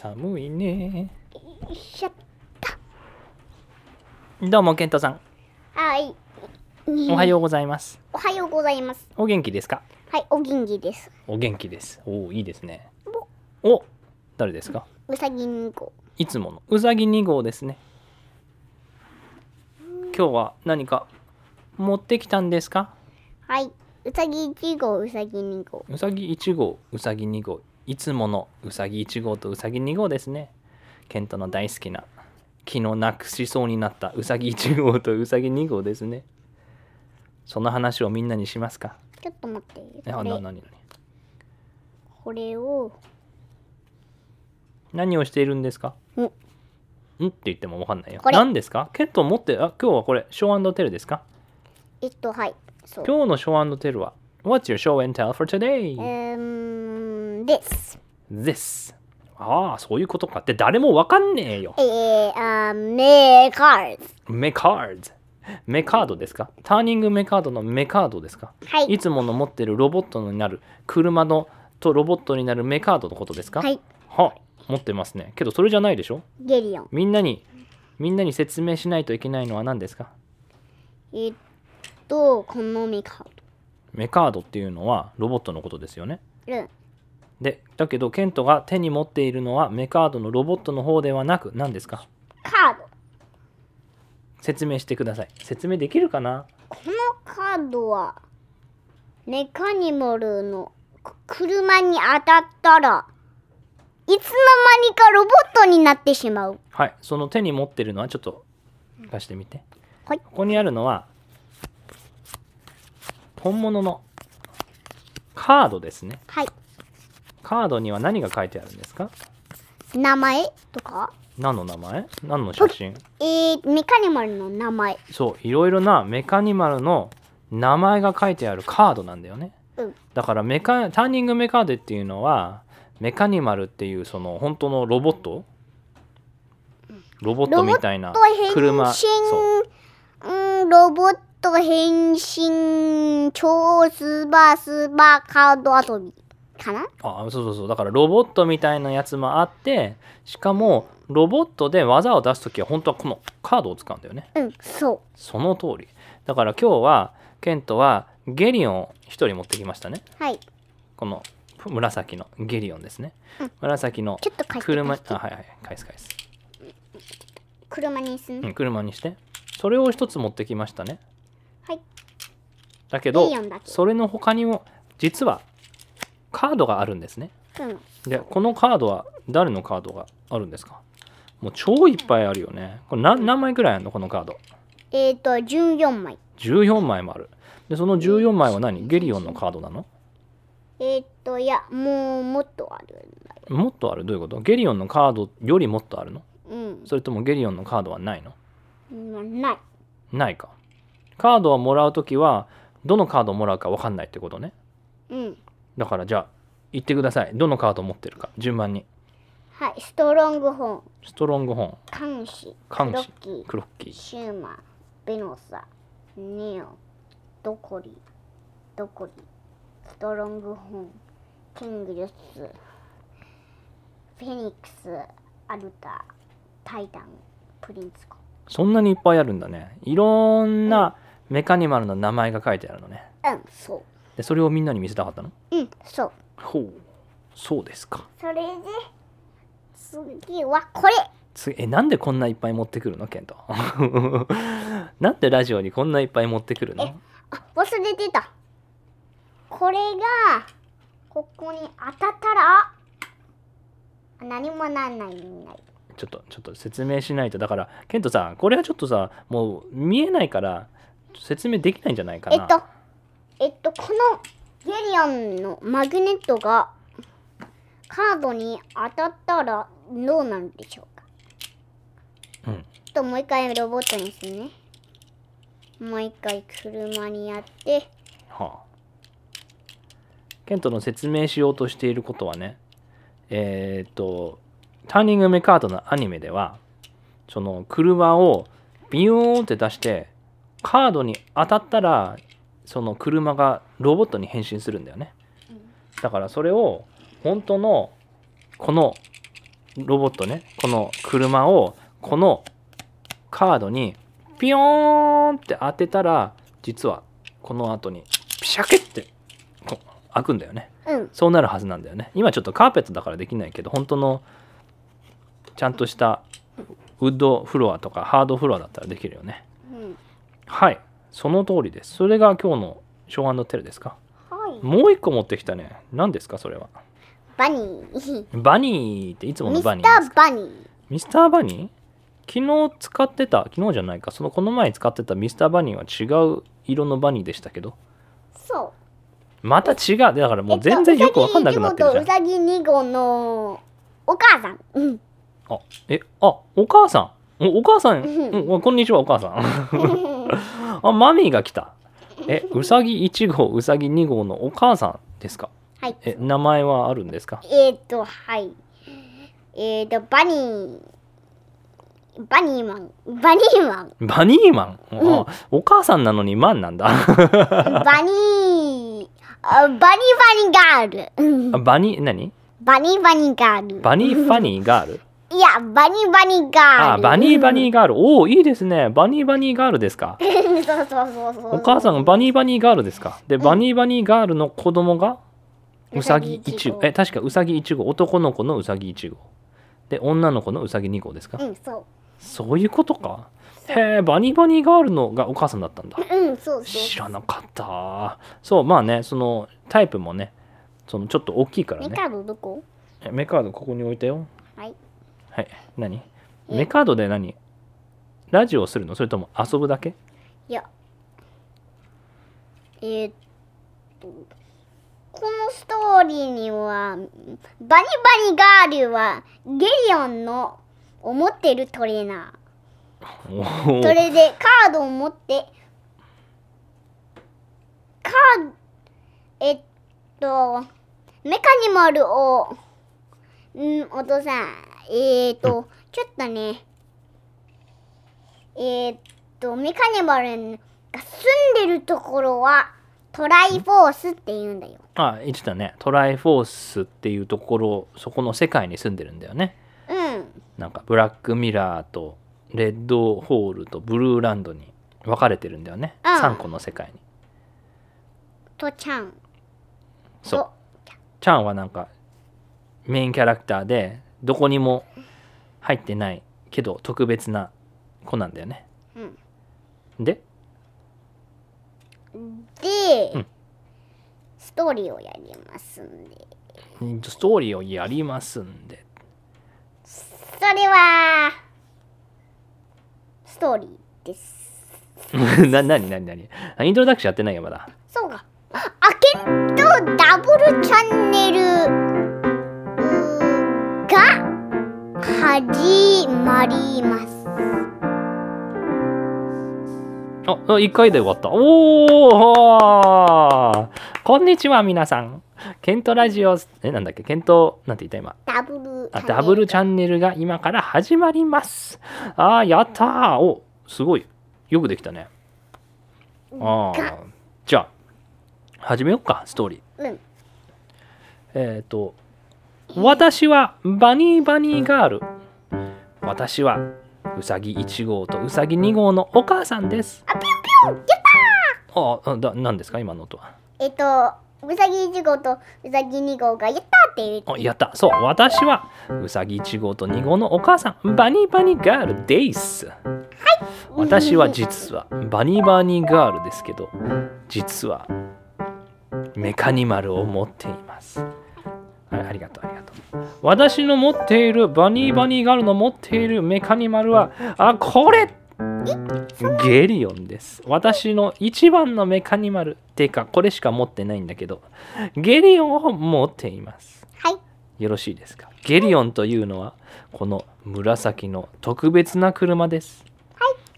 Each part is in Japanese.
寒いね。しょっどうもケントさん。はい。おはようございます。おはようございます。お元気ですか？はいおぎんぎです。お元気です。おおいいですね。お誰ですか？うさぎ2号いつもの。うさぎ2号ですね。今日は何か持ってきたんですか？はい。うさぎ1号うさぎ2号うさぎ1号うさぎ2号いつものうさぎ1号とうさぎ2号ですね。ケントの大好きな昨日なくしそうになったうさぎ1号とうさぎ2号ですね。その話をみんなにしますか？ちょっと待って。えあななに？これを。何をしているんですか？ん。んって言ってもわかんないよ。何ですか？ケント持ってあ今日はこれショーテルですか？えっとはい。今日のショーテルは？What's your show and tell for today? うーんです This. ああそういうことか。って誰もわかんねえよ。えー、あーメーカーズメカードメカードですか？ターニングメカードのメカードですか？はい。いつもの持ってるロボットになる車のとロボットになるメカードのことですか？はい。は持ってますね。けどそれじゃないでしょ？ゲリオン。みんなにみんなに説明しないといけないのは何ですか？えっとこのメカーメカードっていうのはロボットのことですよね。ドうん。でだけどケントが手に持っているのはメカードのロボットの方ではなく何ですか？カード。説明してください。説明できるかな？このカードはメカニマルのく車に当たったらいつの間にかロボットになってしまう。はい。その手に持ってるのはちょっと貸してみて。はい。ここにあるのは本物のカードですね。はい。カードには何が書いてあるんですか？名前とか？何の名前？何の写真？えー、メカニマルの名前。そういろいろなメカニマルの名前が書いてあるカードなんだよね。うん。だからメカターニングメカードっていうのはメカニマルっていうその本当のロボット？ロボットみたいなロボット変身ロボット変身超スーパースーパーカード遊び。かな？あそうそうそう。だからロボットみたいなやつもあってしかもロボットで技を出す時は本当はこのカードを使うんだよね。うんそその通り。だから今日はケントはゲリオンを1人持ってきましたね。うはい。この紫のゲリオンですね、うん。紫のちょっと貸して車あはいはい。返す返す、車にすん、うん、車にして。それを一つ持ってきましたねはい。だけどだけ。それの他にも実はカードがあるんですね。うん。でこのカードは誰のカードがあるんですか？もう超いっぱいあるよね。これ何何枚くらいあるの？このカード。えっ、ー、と14枚。14枚もある。でその14枚は何？ゲリオンのカードなの？えっ、ー、といやもうもっとあるんだよ。もっとある？どういうこと？ゲリオンのカードよりもっとあるの？うん。それともゲリオンのカードはないの？うんない。ないかカードをもらうときはどのカードをもらうか分かんないってことね。うん。だからじゃあ言ってください。どのカードを持ってるか。順番に。はいストロングホーン。ストロングホーン。カンシカンシクロッキー。クロッキー。シューマーベノサ。ネオ。ドコリ。ドコリ。ストロングホーン。キングルスフェニックス。アルタ。タイタン。プリンツコ。そんなにいっぱいあるんだね。いろんなメカニマルの名前が書いてあるのね。うんそでそれをみんなに見せたかったの？ううんそう。ほう。そうですか。それで次はこれ。つえなんでこんないっぱい持ってくるの？ケント。なんでラジオにこんないっぱい持ってくるの？あ忘れてた。これがここに当たったら何もなんないみんなちょっとちょっと説明しないと。だからケントさこれはちょっとさもう見えないから説明できないんじゃないかな。えっとえっとこのゲリオンのマグネットがカードに当たったらどうなるでしょうか？うん。ちょっともう一回ロボットにするね。もう一回車にやって。はあ。ケントの説明しようとしていることはねえーっとターニングメカートのアニメではその車をビヨーンって出してカードに当たったらその車がロボットに変身するんだよね。だからそれを本当のこのロボットねこの車をこのカードにピヨーンって当てたら実はこの後にピシャケってこう開くんだよね。うん。そうなるはずなんだよね。今ちょっとカーペットだからできないけど本当のちゃんとしたウッドフロアとかハードフロアだったらできるよね。うんはい。その通りです。それが今日のショーテルですか？はい。もう一個持ってきたね。何ですか？それは。バニー。バニーっていつものミスタバニーですか？ーバニー。ミスターバニー？昨日使ってた昨日じゃないか。そのこの前使ってたミスターバニーは違う色のバニーでしたけど。そう。また違う。だからもう全然よくわかんなくなってるじゃん。うさぎ2号のお母さん。うんあえあお母さん？おお母さん。うん、こんにちはお母さん あマミーが来た。えうさぎ1号うさぎ2号のお母さんですか？はい。え名前はあるんですか？えっ、ー、とはい。えっ、ー、とバニー。バニーマン。バニーマン。バニーマン、あお母さんなのにマンなんだ。バニー。あバニーバニーガール。うんあバニー何？バニーバニーガール。バニーファニーガール？いやバニーバニーガール。あバニーバニーガール。おおいいですね。バニーバニーガールですか？ー そうそうそうそう。お母さんがバニーバニーガールですか？でバニーバニーガールの子供がうさぎ1号え確かうさぎ1号男の子のうさぎ1号で女の子のうさぎ2号ですか？うんそう。そういうことか。へえバニーバニーガールのがお母さんだったんだ。うんそうそう知らなかった。そうまあねそのタイプもねそのちょっと大きいからね。メカードどこ？えメカードここに置いたよはい。はい何？え。メカードで何？ラジオをするの？それとも遊ぶだけ？いや。えーっとこのストーリーにはバニバニガールはゲリオンのを持ってるトレーナおー。おそれでカードを持ってカーえっとメカニマルをんお父さんえーっと、ちょっとねえーっとメカニマルが住んでるところはトライフォースって言うんだよ。あ言ってたね。トライフォースっていうところそこの世界に住んでるんだよね。うん。なんかブラックミラーとレッドホールとブルーランドに分かれてるんだよね、うん。3個の世界に。とちゃん。そう。とチャンはなんかメインキャラクターでどこにも入ってないけど特別な子なんだよね。うん。で？で、うん。ストーリーをやりますんで。ストーリーをやりますんで。それはストーリーです。な何何何あイントロダクションやってないよまだ。そうか。あけんとダブルチャンネル始まりますあ、あ一回で終わった。おおこんにちは、皆さん。ケントラジオ、え、なんだっけ、ケント、なんて言った今？ダブルあ、ダブルチャンネルが今から始まります。あー、やったー。お、すごい。よくできたね。あじゃあ、始めようか、ストーリー。うんえっ、と、私はバニーバニーガール。私はうさぎ1号とうさぎ2号のお母さんです。あピュンピュンやったあ、あだ何ですか今の音は？ーえっとうさぎ1号とうさぎ2号がやったって言ってあやったそう私はうさぎ1号と2号のお母さんバニーバニーガールです私は実はバニーバニーガールですけど実はメカニマルを持っていますあありがとうありがとう。私の持っているバニーバニーガールの持っているメカニマルはあこれゲリオンです。私の一番のメカニマル。っていうかこれしか持ってないんだけどゲリオンを持っています。はい。よろしいですか？ゲリオンというのはこの紫の特別な車です。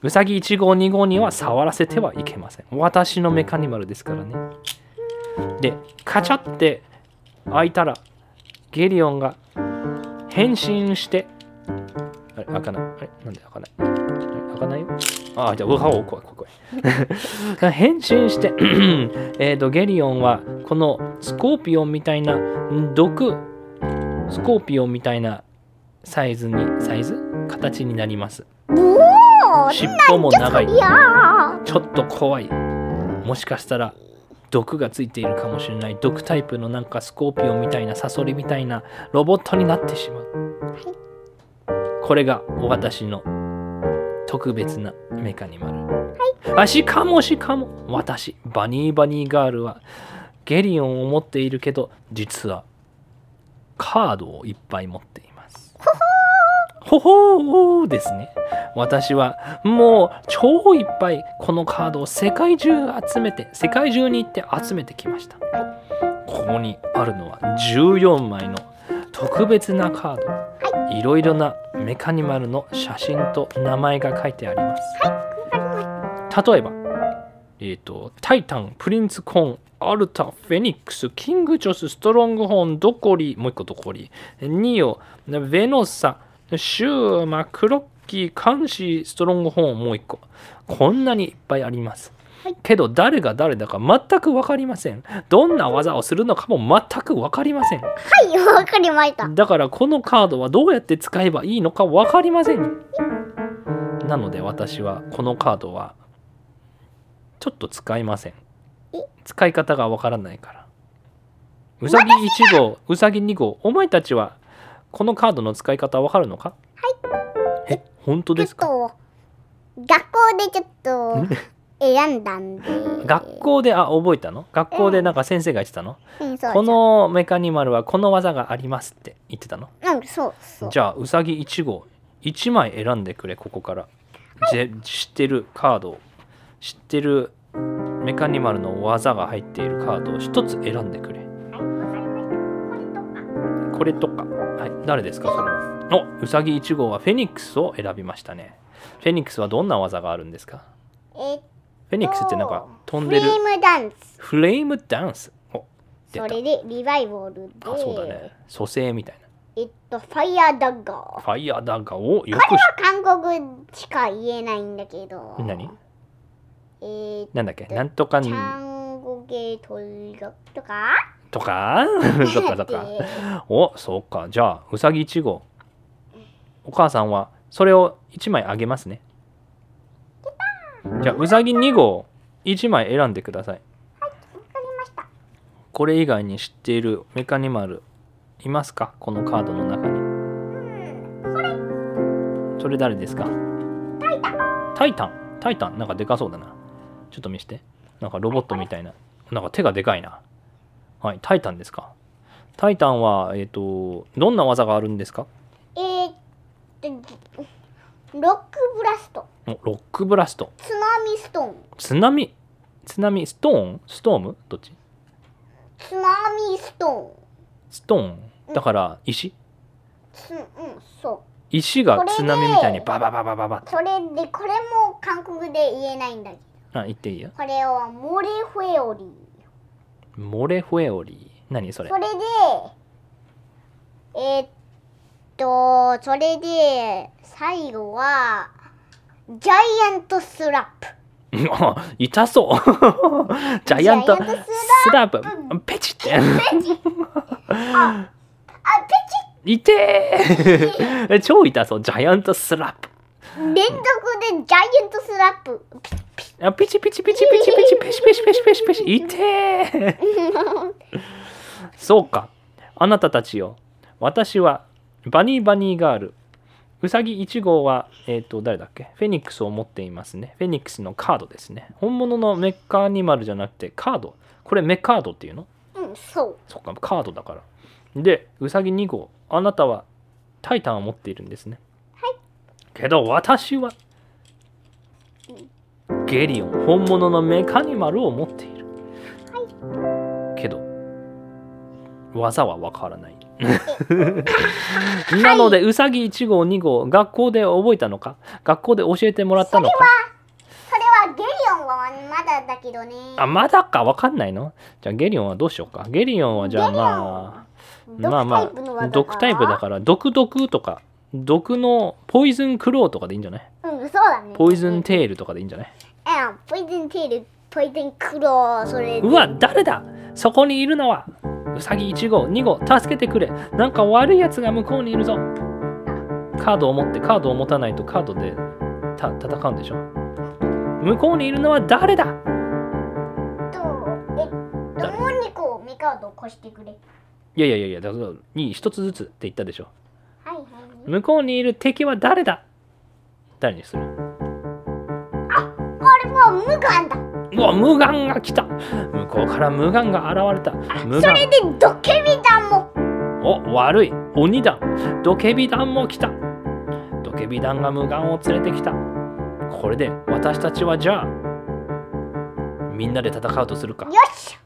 うさぎ1号2号には触らせてはいけません。私のメカニマルですからね。で、カチャって開いたらゲリオンが変身してあれ開かない。あれなんで開かない？開かないよ？あ、じゃあ、うわ、怖い怖い怖い。変身して、えっと、ゲリオンはこのスコーピオンみたいな毒スコーピオンみたいなサイズにサイズ？形になりますおお尻尾も長いちょっと怖いもしかしたら毒がついているかもしれない毒タイプのなんかスコーピオンみたいなサソリみたいなロボットになってしまう。これが私の特別なメカニマル、あしかもしかも私バニーバニーガールはゲリオンを持っているけど実はカードをいっぱい持っていますほほーですね。私はもう超いっぱいこのカードを世界中集めて世界中に行って集めてきました。ここにあるのは14枚の特別なカード。いろいろなメカニマルの写真と名前が書いてあります。例えばえーとタイタンプリンツコーンアルタフェニックスキングジョスストロングホーンドコリもう一個ドコリ。ニオベノサシューマクロッキーカンシーストロングホーンもう一個。こんなにいっぱいあります。はい。けど誰が誰だか全く分かりません。どんな技をするのかも全く分かりません。はいわかりました。だからこのカードはどうやって使えばいいのか分かりません。なので私はこのカードはちょっと使いません。え？使い方が分からないから。うさぎ1号うさぎ2号お前たちはこのカードの使い方分かるのか？はい。え本当ですか？と学校でちょっと選んだんで。学校であ覚えたの？学校でなんか先生が言ってたの、うんそうこのメカニマルはこの技がありますって言ってたの？うんそうそうじゃあうさぎ1号1枚選んでくれここから、ぜ知ってるカード知ってるメカニマルの技が入っているカードを1つ選んでくれ。これとかはい。誰ですかそれは？おうさぎ1号はフェニックスを選びましたね。フェニックスはどんな技があるんですか？えフェニックスってなんか飛んでる？フレームダンス。フレームダンス？おそれでリバイバルで。あそうだね。蘇生みたいな。えっとファイヤーダッガー。ファイヤーダッガーをよくこれしは韓国しか言えないんだけど。何？えーっなんだっけ？なんとかとチャンゴゲトリガとか？とか？そっかそっか。おそうか。じゃあうさぎ1号お母さんはそれを1枚あげますね。じゃあうさぎ2号1枚選んでください。わかりました。これ以外に知っているメカニマルいますか？このカードの中に。それ誰ですか？タイタン？タイタン？なんかでかそうだな。ちょっと見せて。なんかロボットみたいな。なんか手がでかいなはいタイタンですか？タイタンはえっ、とどんな技があるんですか？えーっとロックブラスト。おロックブラスト。津波ストーン。津波津波ストーン？ストーム？どっち？津波ストストーン？だから石？ーンつうんそ石が津波みたいにババババババうそれでこれも韓国で言えないんだけど。あ言っていいよ。これはモレフェオリーモレフェオリー何それ？それでえーっとそれで最後はジャイアントスラップ。あ痛そう。ジャイアントスラップ。ペチって。あペ痛え。超痛そう。ジャイアントスラップ。チ連続でジャイアントスラップ。あピチピチピチピチピチペシペシペシペシペシ痛え。そうか。あなたたちよ。私はバニーバニーガール。うさぎ1号はえっ、と誰だっけ？フェニックスを持っていますね。フェニックスのカードですね。本物のメカニマルじゃなくてカード。これメカードっていうの？うんそう。そっかカードだから。でうさぎ2号あなたはタイタンを持っているんですね。はいけど私はゲリオン本物のメカニマルを持っている。けど技はわからない。なのでうさぎ1号2号学校で覚えたのか？学校で教えてもらったのか？それはゲリオンはまだだけどね。あまだかわかんないの？じゃあゲリオンはどうしようか？ゲリオンはじゃあまあまあまあ毒タイプだから毒毒とか毒のポイズンクローとかでいいんじゃない？らうんそうだね。ポイズンテールとかでいいんじゃない？うんポイズンテールポイズンクローそれ。でうわ誰だ？そこにいるのは。ウサギ1号2号助けてくれ。なんか悪いやつが向こうにいるぞ。はカードを持ってカードを持たないとカードでた戦うんでしょ？向こうにいるのは誰だ？とえどもにこうメカードを越してくれ。いやいやいやいやだからいい一つずつって言ったでしょ向こうにいる敵は誰だ？誰にする？あれは無眼だ。うわ無眼が来た。向こうから無眼が現れた。それでドケビダも。お悪い。鬼団ドケビ団も来た。ドケビ団が無眼を連れてきた。これで私たちはじゃあみんなで戦うとするか。よし。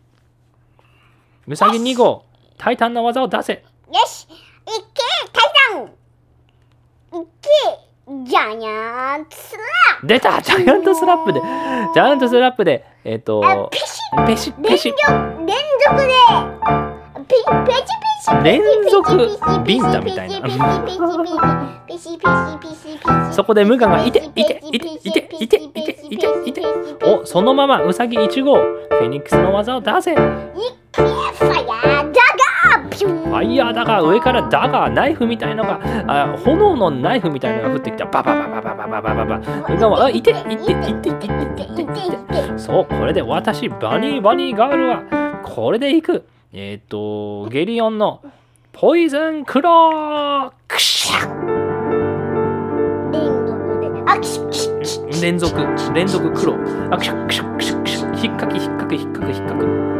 ウサギ2号大胆な技を出せ。よしいけタイタンいけジャイアントスラ出たジャイアントスラップで。ジャイアントスラップでえっ、あとペシペシペシ連続で。ペペチペチ連続ビンタみたいなそこで無我がいていていていていていていていておそのままウサギ1号フェニックスの技を出せピュンァイヤーだが上からダガーナイフみたいのがあ炎のナイフみたいのが降ってきた。ババババババババババ無我はあいていていていていていていていてそうこれで私バニーバニーガールはこれでいくえっ、とゲリオンのポイズンクロークシャ連続連続黒あクシャクシャクシャクシャ引っかき引っかき引っかき引っかく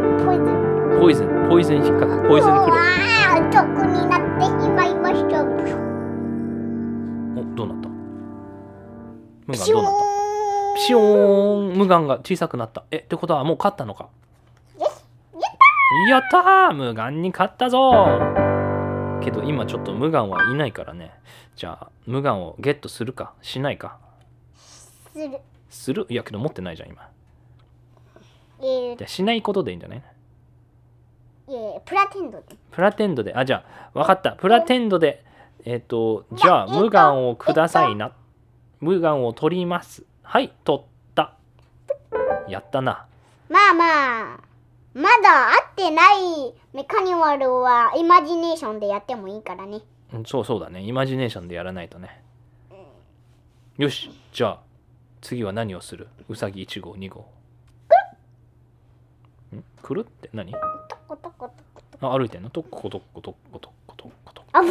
ポイズンポイズン引っかくポイズン黒うわー毒になってしまいましたおどうなった？無ピシュー眼どうなった？ピショーン。無眼が小さくなった。えってことはもう勝ったのか？よしやっやったー！無眼に勝ったぞ！けど今ちょっと無眼はいないからね。じゃあ無眼をゲットするか？しないか？する。する？いやけど持ってないじゃん今。えー。じゃあしないことでいいんじゃない？えープラテンドで。プラテンドで。あじゃあ分かった。プラテンドでえっ、とじゃあ無眼をくださいな。無眼を取ります。はい取った。やったな。まあまあまだ会ってないメカニワルはイマジネーションでやってもいいからね。うんそうそうだね。イマジネーションでやらないとね。よしじゃあ次は何をする？うさぎ1号2号んくるって何？トコトコトコあ歩いてんの？とっことっことっことっことっことっあぶ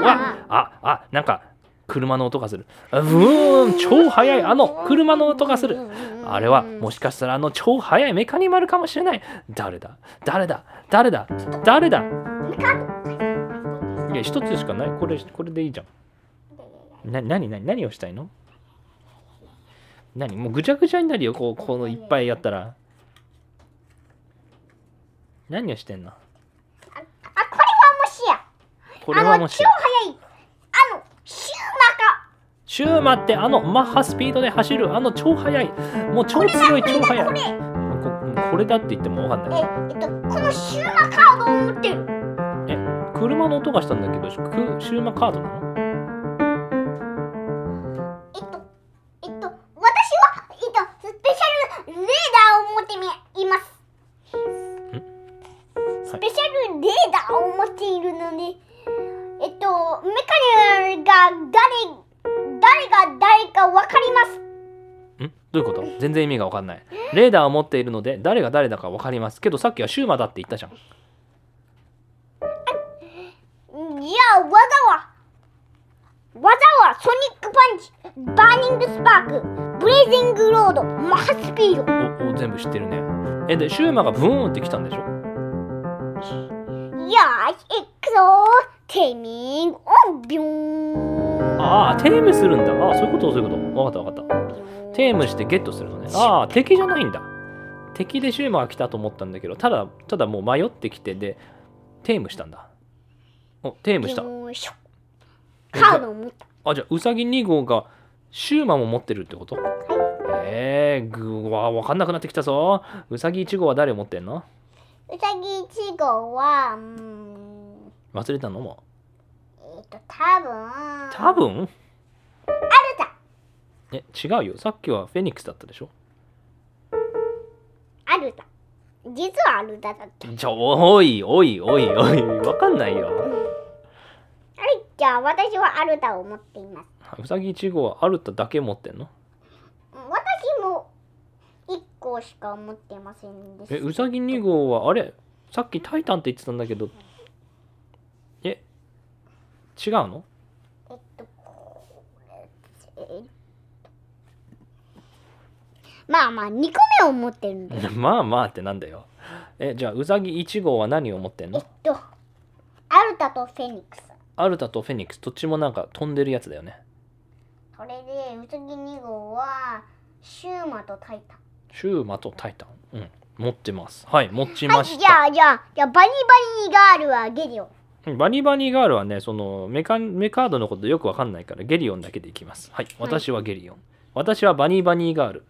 あああなんか車の音がする。あうーん。超速い。あの車の音がする。あれはもしかしたらあの超速いメカニマルかもしれない。誰だ？誰だ？誰だ？誰だ？いや一つしかない。これこれでいいじゃん。な何何何をしたいの？何？もうぐちゃぐちゃになるよ。こうこのいっぱいやったら何をしてんの？あこれはもしや。これはもしあの超速いあのシューマカ。シューマってあのマッハスピードで走るあの超速い。もう超強い超速い。これここれだって言っても分かんない。ええっとこのシューマカードを持ってる。車の音がしたんだけどくシューマカードなの？のでえっとメカニが誰誰が誰かわかります。ん？どういうこと？全然意味が分かんない。レーダーを持っているので誰が誰だか分かります。けどさっきはシューマだって言ったじゃん。じゃあ技は技はソニックパンチ。バーニングスパーク。ブレイジングロード。マッハスピード。おお全部知ってるね。えでシューマがブーンって来たんでしょ？行くぞテイミングオンビューン。ああテームするんだ。ああそういうことそういうこと。分かった分かった。テームしてゲットするのね。ああ敵じゃないんだ。敵でシューマが来たと思ったんだけどただただもう迷ってきてでテームしたんだ。おテームした。よいしょ。えカードを持ったあじゃあウサギ2号がシューマも持ってるってこと？えー、ぐわ分かんなくなってきたぞ。ウサギ1号は誰持ってんの？うさぎ1号はうーん。忘れたの？もえっ、と多分。多分？アルタえ違うよ。さっきはフェニックスだったでしょ？アルタ実はアルタだったじゃあおいおいおいおい分かんないよ。はいじゃあ私はアルタを持っています。うさぎ1号はアルタだけ持ってんの？1個しか持ってませんでした。えうさぎ2号はあれ？さっきタイタンって言ってたんだけど。え違うの？えっとこれえっと。まあまあ2個目を持ってるんです まあまあってなんだよ。えじゃあうさぎ1号は何を持ってんえっのとアルタとフェニックス。アルタとフェニックス。どっちもなんか飛んでるやつだよね。それでウサギ2号はシューマとタイタンシューマとタイタン。うん。持ってます。はい持ちはいじました、ゃあじゃあじゃあバニバニガールはゲリオン。うんバニバニガールはねそのメカメカードのことよくわかんないからゲリオンだけでいきます。はい私はゲリオン、私はバニバニガール。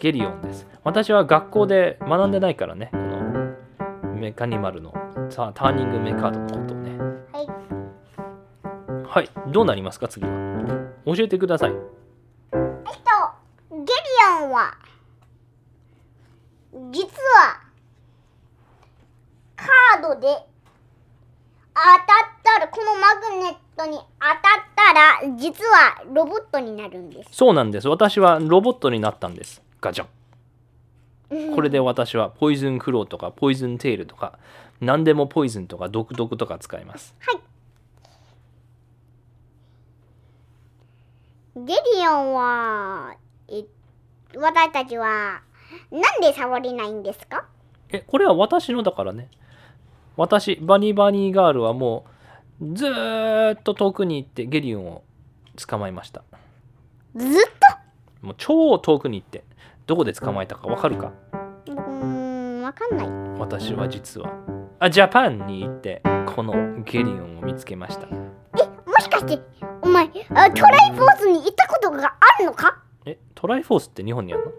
ゲリオンです。私は学校で学んでないからねこのメカニマルのさターニングメカードのことをね。はい。はいどうなりますか次は。教えてくださいえっとゲリオンは実はカードで当たったらこのマグネットに当たったら実はロボットになるんです。そうなんです。私はロボットになったんです。ガチャン。これで私はポイズンクローとかポイズンテールとか何でもポイズンとか毒毒とか使います。ゲリオンはえ私たちはなんで触れないんですか？えこれは私のだからね。私バニーバニーガールはもうずーっと遠くに行ってゲリオンを捕まえました。ずっもう超遠くに行って。どこで捕まえたかわかるか？とうーんわかんない。私は実は。あジャパンに行ってこのゲリオンを見つけました。もしかしてお前あトライフォースに行ったことがあるのか？えトライフォースって日本にあるの？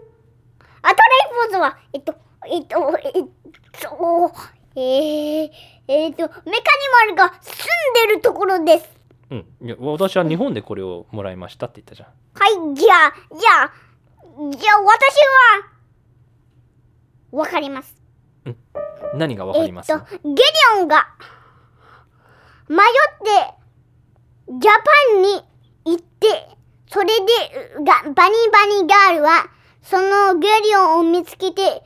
あトライフォースはえっとえっとえっとえー、えっとメカニマルが住んでるところですうん。いや私は日本でこれをもらいましたって言ったじゃん。はいじゃあじゃあじゃあ私はわかります。何がわかります、えっとゲリオンが迷ってジャパンに行ってそれでがバニバニガールはそのゲリオンを見つけて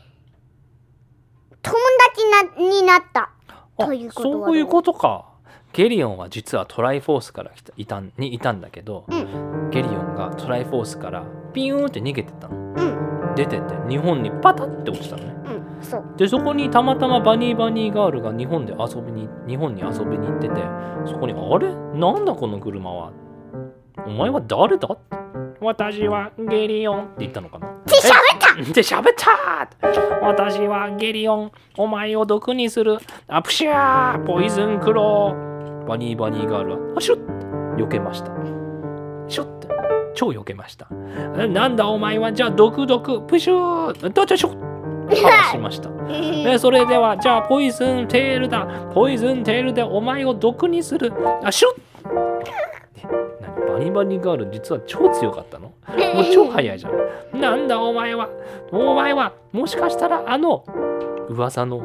友達なになった。あということはそういうことかゲリオンは実はトライフォースから来たいたんにいたんだけど、うゲリオンがトライフォースからピューンって逃げてったの。うん。出てって日本にパタって落ちたのね。うんそう。でそこにたまたまバニーバニーガールが日本で遊びに日本に遊びに行っててそこに「あれ？なんだこの車は？お前は誰だ?」私はゲリオンって言ったのかな？って喋った！で喋った！私はゲリオンお前を毒にするあプシャーポイズンクローバニーバニーガールはあシュッ避けました。シュッて超避けました。えなんだお前はじゃあ毒毒プシューどっちシュッ話しました。えそれではじゃあポイズンテールだ。ポイズンテールでお前を毒にする。あシュッ。え何？バニーバニーガール実は超強かったの？もう超速いじゃん。なんだお前は？お前は？もしかしたらあの噂の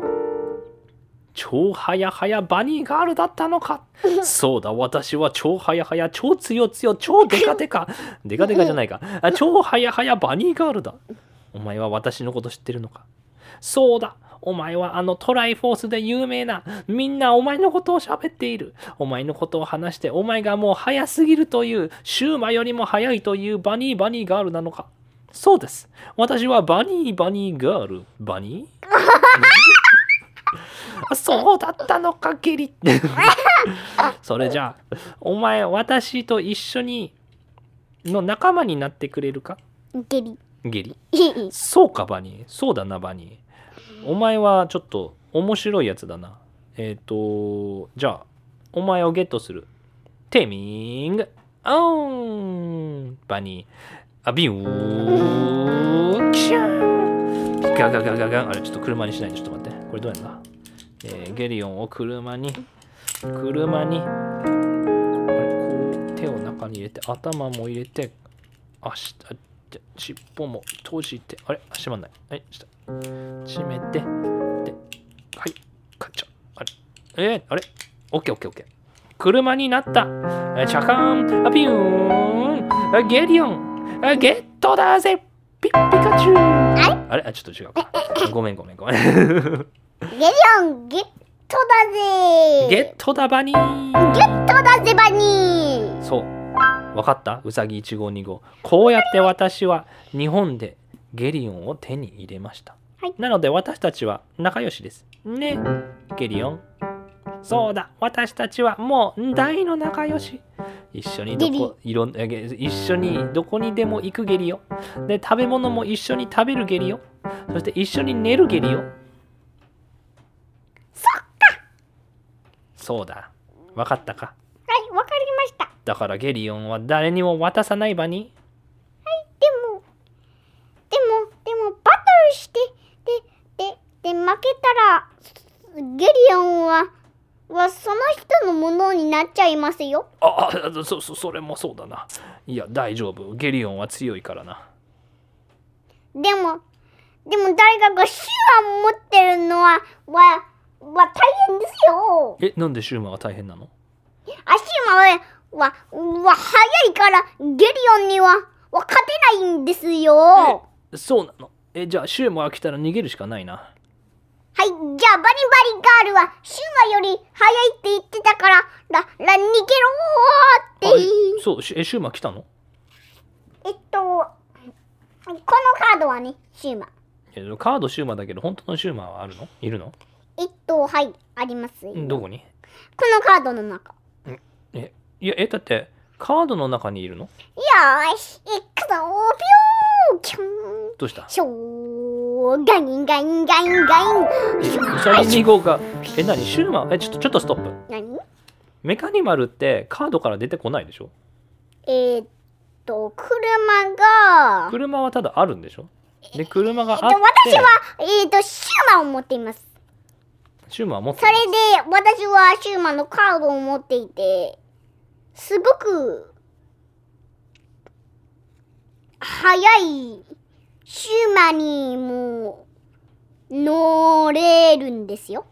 超はやはやバニーガールだったのか。そうだ私は超はやはや超強強超デカデカ。デカデカじゃないか。あ超はやはやバニーガールだ。お前は私のこと知ってるのか。そうだ。お前はあのトライフォースで有名なみんなお前のことを喋っているお前のことを話してお前がもう早すぎるというシューマよりも早いというバニーバニーガールなのかそうです私はバニーバニーガールバニー？あ そうだったのかゲリ それじゃあお前私と一緒にの仲間になってくれるか？ゲリ。ゲリ。そうかバニー。そうだなバニー。お前はちょっと面白いやつだな。えっ、とじゃあお前をゲットする。テーミング。オンバニー。あビュー。キャンガガガガガ。ンあれちょっと車にしないでちょっと待ってこれどうやんだ、えーゲリオンを車に車にこう手を中に入れて頭も入れて足尻尾も閉じてあれ？閉まんない。はいした閉めてではいカチャあれ？えー、あれ？オッケーオッケーオッケー。車になった。えチャカーン。あピューン。あゲリオン。あゲットだぜ。ピッピカチュウあれ？あちょっと違うか。ごめんごめんごめんゲリオンゲットだぜ。ゲットだバニーゲットだぜバニーそう。わかった？うさぎ1号2号こうやって私は日本でゲリオンを手に入れました、はい。なので私たちは仲良しです。ね。ゲリオン。そうだ。私たちはもう大の仲良し。一緒にどこいろん一緒にどこにでも行くゲリよで食べ物も一緒に食べるゲリよそして一緒に寝るゲリよそっかそうだ。わかったか？はいわかりました。だからゲリオンは誰にも渡さない場に？でもでもでもバトルしてででで負けたらゲリオンははその人のものになっちゃいますよ。ああそそそれもそうだな。いや大丈夫。ゲリオンは強いからな。でもでも誰かが手話持ってるのははは大変ですよ。えなんでシューマは大変なの？あシュマははは早いからゲリオンにはは勝てないんですよ。はそうなの？えじゃあシューマが来たら逃げるしかないな。いじゃあバリバリガールはシュマより早いって言ってたかららら逃げろーって。そうシュえシューマ来たの？えっとこのカードはねシューマえカードシューマだけど本当のシューマはあるの？いるの？えっとはいありますよ。どこに？このカードの中。えいやえだってカードの中にいるの？よーし行くぞピューキュン。どうした？ショーガインガインガインガイン。えウサギ2号がえ何？シューマえちょっとちょっとストップ。何？メカニマルってカードから出てこないでしょ？えーっと車が。車はただあるんでしょ？で車がえっとあって私はえーっとシューマを持っていますシューマは持ってそれで私はシューマのカードを持っていてすごく速いシューマにも乗れるんですよ。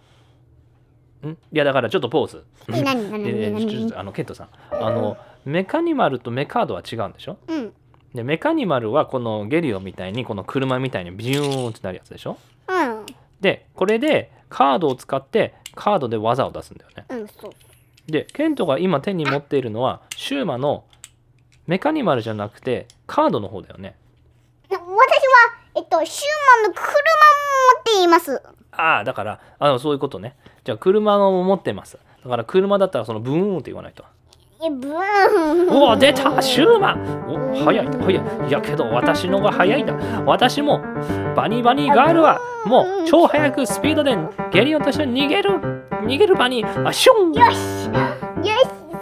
ん？いやだからちょっとポーズ。え何？何？え何？何？あのケントさん。あのメカニマルとメカードは違うんでしょ？うん。でメカニマルはこのゲリオみたいにこの車みたいにビューンってなるやつでしょ？うんでこれでカードを使ってカードで技を出すんだよね。うんそう。でケントが今手に持っているのはシューマのメカニマルじゃなくてカードの方だよね。私はえっとシューマの車も持っています。ああだからあのそういうことね。じゃあ車の持ってます。だから車だったらそのブーンって言わないとえブーン。おお出たシューマお早い早い。いやけど私のが早いんだ私もバニバニガールはもう超速くスピードでゲリオンと一緒に逃げる逃げるバニあシュン。よし。よし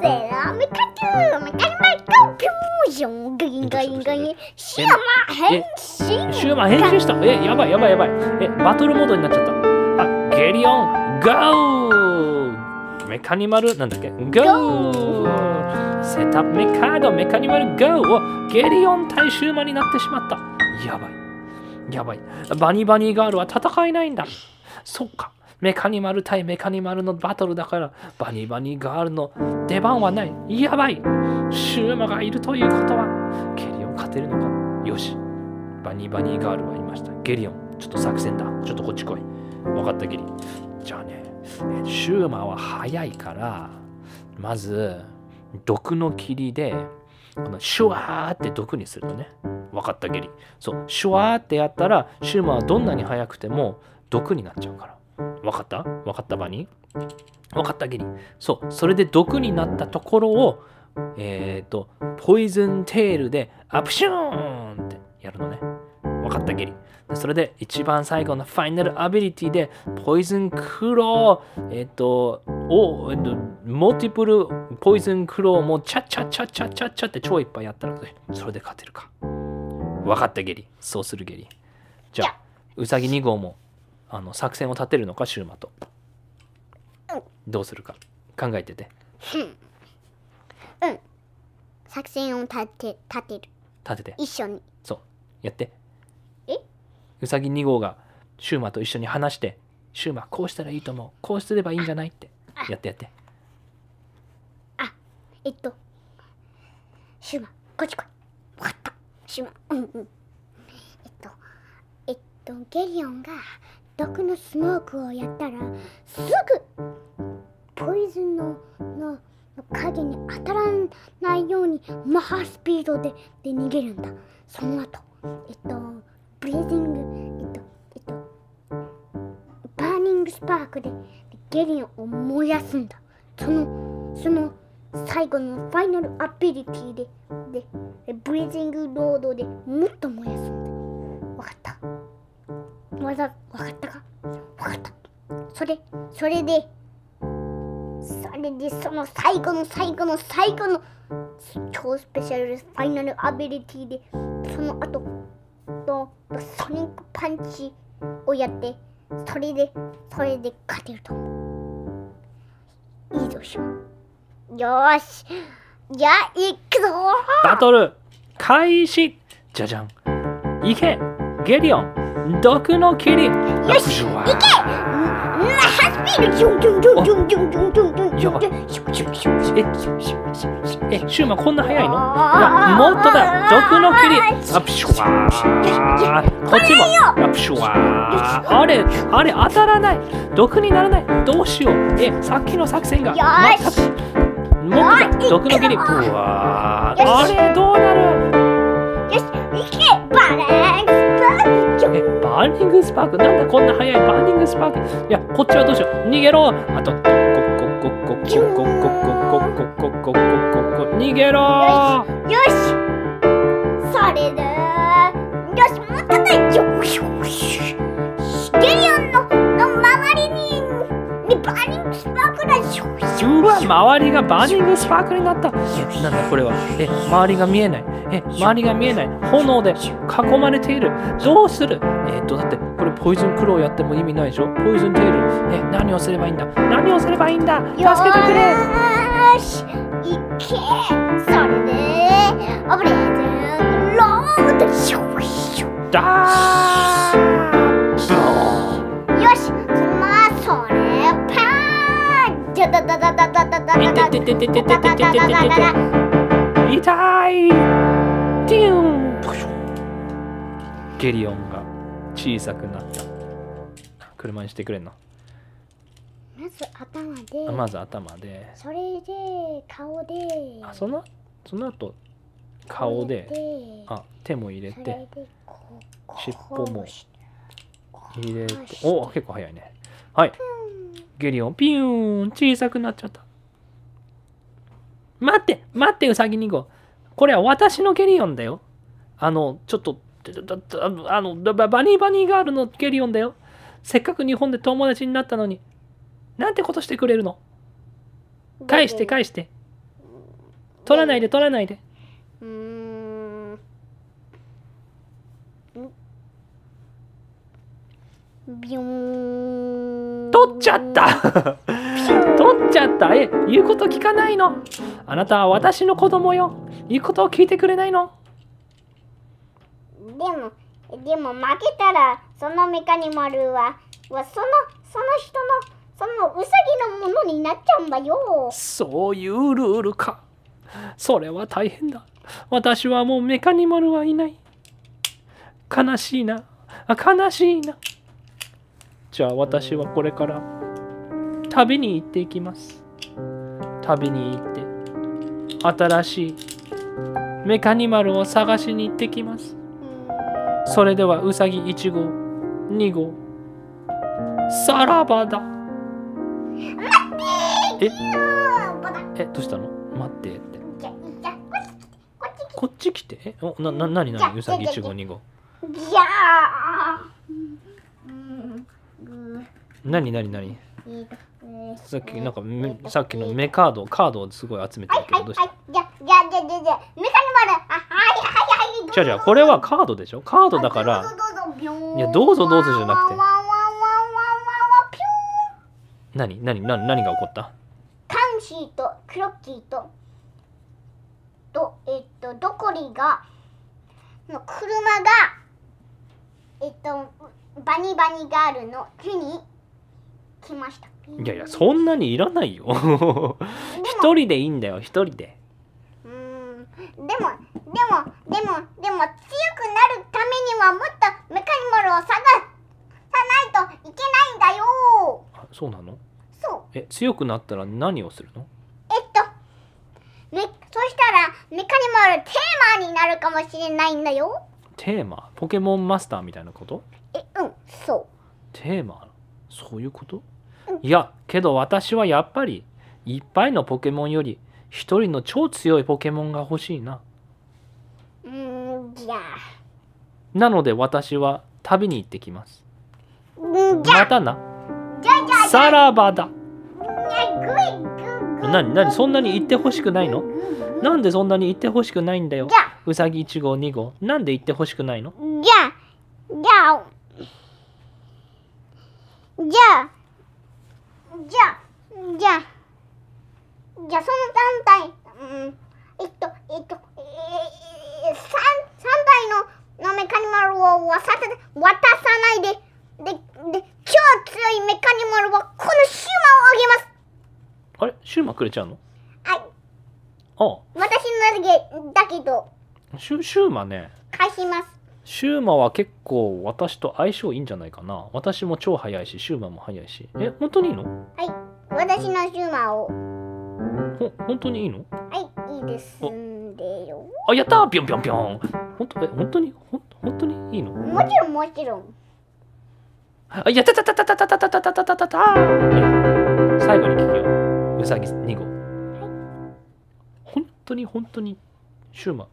せーの。メカチューメカニマルコピューション。ガインガインガイン。シューマ変身。シューマ変身した。えやばいやばいやばい。えバトルモードになっちゃった。あゲリオンゴーメカニマルなんだっけ？ゴーセットアップメカードメカニマルゴーおゲリオン対シューマになってしまった。やばい。やばい。バニバニガールは戦えないんだ。そっか。メカニマル対メカニマルのバトルだからバニバニガールの出番はない。やばい。シューマがいるということはゲリオン勝てるのか？よし。バニーバニーガールはいました。ゲリオン、ちょっと作戦だ。ちょっとこっち来い。分かった、ゲリ。シューマは速いから、まず、毒の霧で、このシュワーって毒にするのね。分かった、ゲリ。そう、シュワーってやったら、シューマはどんなに速くても毒になっちゃうから。分かった？分かった、バニー分かった、ゲリ。そう、それで毒になったところを、えっ、ー、と、ポイズンテールでアプシューンってやるのね。分かったゲリ。でそれで一番最後のファイナルアビリティでポイズンクロー、えっ、と、お、えっと、モティプルポイズンクローもチャッチャッチャッチャッチャッチャって超いっぱいやったらね、それで勝てるか。分かったゲリ。そうするゲリ。じゃあ、ウサギ2号もあの作戦を立てるのか、シューマと。どうするか考えてて。うん作戦を立て立てる立てて。一緒にそう。やって。えうさぎ2号がシューマと一緒に話して、シューマこうしたらいいと思う。こうすればいいんじゃない？って。やってやって。えっとシュマこっち来いわかったシュマうんうんえっとえっとゲリオンが毒のスモークをやったらすぐポイズンののの影に当たらないようにマッハスピードでで逃げるんだその後えっとブレイジングえっとえっとバーニングスパークでゲリオンを燃やすんだ。そのその最後のファイナルアビリティででブレイジングロードでもっと燃やすんだ。わかった？わざわかったか？わかった。それそれでそれでその最後の最後の最後の超スペシャルファイナルアビリティでその後とソニックパンチをやってそれでそれで勝てると。思ういいぞしょよーし。じゃあ行くぞ。バトル。開始。じゃじゃん。いけ。ゲリオン。毒の霧よし行けハスピードジュンジュンジュンジュンジュンジュンジュンジュンジュンジュンシュシュシュシュええシューマこんな速いのいやもっとだ毒の霧あプシュワーこっちもあプシュワーあれあれ当たらない毒にならないどうしようえさっきの作戦が全くもっとだ毒の霧うわあれどうなるよし行けバランスーニングスパーク。なんだこんな速いバーニングスパーク。いやこっちはどうしよう。逃げろ。あとコッコッコッコッコッコッコッコッコッコッコッコッコ逃げろよしそれでよしもっとだよしよしバーニングスパークだよしうわ周りがバーニングスパークになった。えなんだこれは。え周りが見えない。え周りが見えない。炎で囲まれている。どうする？えっとだってこれポイズンクローやっても意味ないでしょ？ポイズンテール。え何をすればいいんだ？何をすればいいんだ？助けてくれ。よし行け。それでオブレーズロードシュシュだー痛いディンゲリオンが小さくなった車にしてくれんのまず頭でまず頭でそれで顔であそのその後顔であ手も入れて尻尾も入れてお結構早いねはいゲリオン。ピューン。小さくなっちゃった。待って。待ってウサギ2号これは私のゲリオンだよ。あのちょっとあのバニーバニーガールのゲリオンだよ。せっかく日本で友達になったのに。なんてことしてくれるの？返して返して。取らないで取らないでうーんビョーン。取っちゃった。取っちゃった。え言うこと聞かないの？あなたは私の子供よ。言うことを聞いてくれないの？でもでも負けたらそのメカニマルははそのその人のそのウサギのものになっちゃうんだよ。そういうルールか。それは大変だ。私はもうメカニマルはいない。悲しいな。あ悲しいなじゃあ私はこれから旅に行っていきます。旅に行って新しいメカニマルを探しに行ってきます。それではウサギ1号2号さらばだ。ええどうしたの？待ってって。こっち来て。こっち来て？えおなな何じゃ何ウサギ1じゃじゃ号2号じゃあうんうん何何何？さっきなんかめさっきのメカードカードをすごい集めてるけどどうした？はいじゃじゃじゃじゃじゃメカニマルあはいはいはいじゃあじゃあこれはカードでしょ？カードだからいやどうぞどうぞじゃなくて。何何何何が起こった？カンシーとクロッキーと。とえっとドコリがの車がえっとバニバニガールの手に来ました。いやいやそんなにいらないよ。一人でいいんだよ一人で。うん。でもでもでもでも強くなるためにはもっとメカニモルを探さないといけないんだよ。そうなの？そう。え強くなったら何をするの？えっとめそしたらメカニモルテーマになるかもしれないんだよ。テーマ？ポケモンマスターみたいなこと？えうんそう。テーマ？そういうこと？いやけど私はやっぱりいっぱいのポケモンより一人の超強いポケモンが欲しいな。うんじゃなので私は旅に行ってきます。またな。さらばだ。なになにそんなに行ってほしくないの？なんでそんなに行ってほしくないんだようさぎ1号2号なんで行ってほしくないの？じゃじゃじゃじゃあ、じゃあ、じゃあその団体、うん、えっと、えっと、えー、3, 三体ののメカニマルを渡さ渡さないで、で、で、超強いメカニマルはこのシューマをあげます。あれ？シューマくれちゃうの？はい。ああ。私のだけ、だけど、シュシューマね、返します。シューマは結構私と相性いいんじゃないかな。私も超早いしシューマも早いし。え本当にいいの？はい。私のシューマを。ほ本当にいいの？はいいいですんでよ。あやったぴょんぴょんぴょん。本当え本当に？ほん本当にいいの？もちろんもちろん。あやったたたたたたたたたたたたた最後に聞くようさぎ2号、はい、本当に本当にシューマ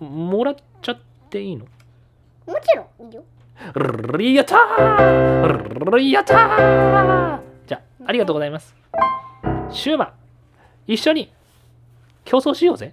もらっちゃったっていいの？もちろんいいよ。リアタリアタじゃあありがとうございます。シューマ一緒に競争しようぜ。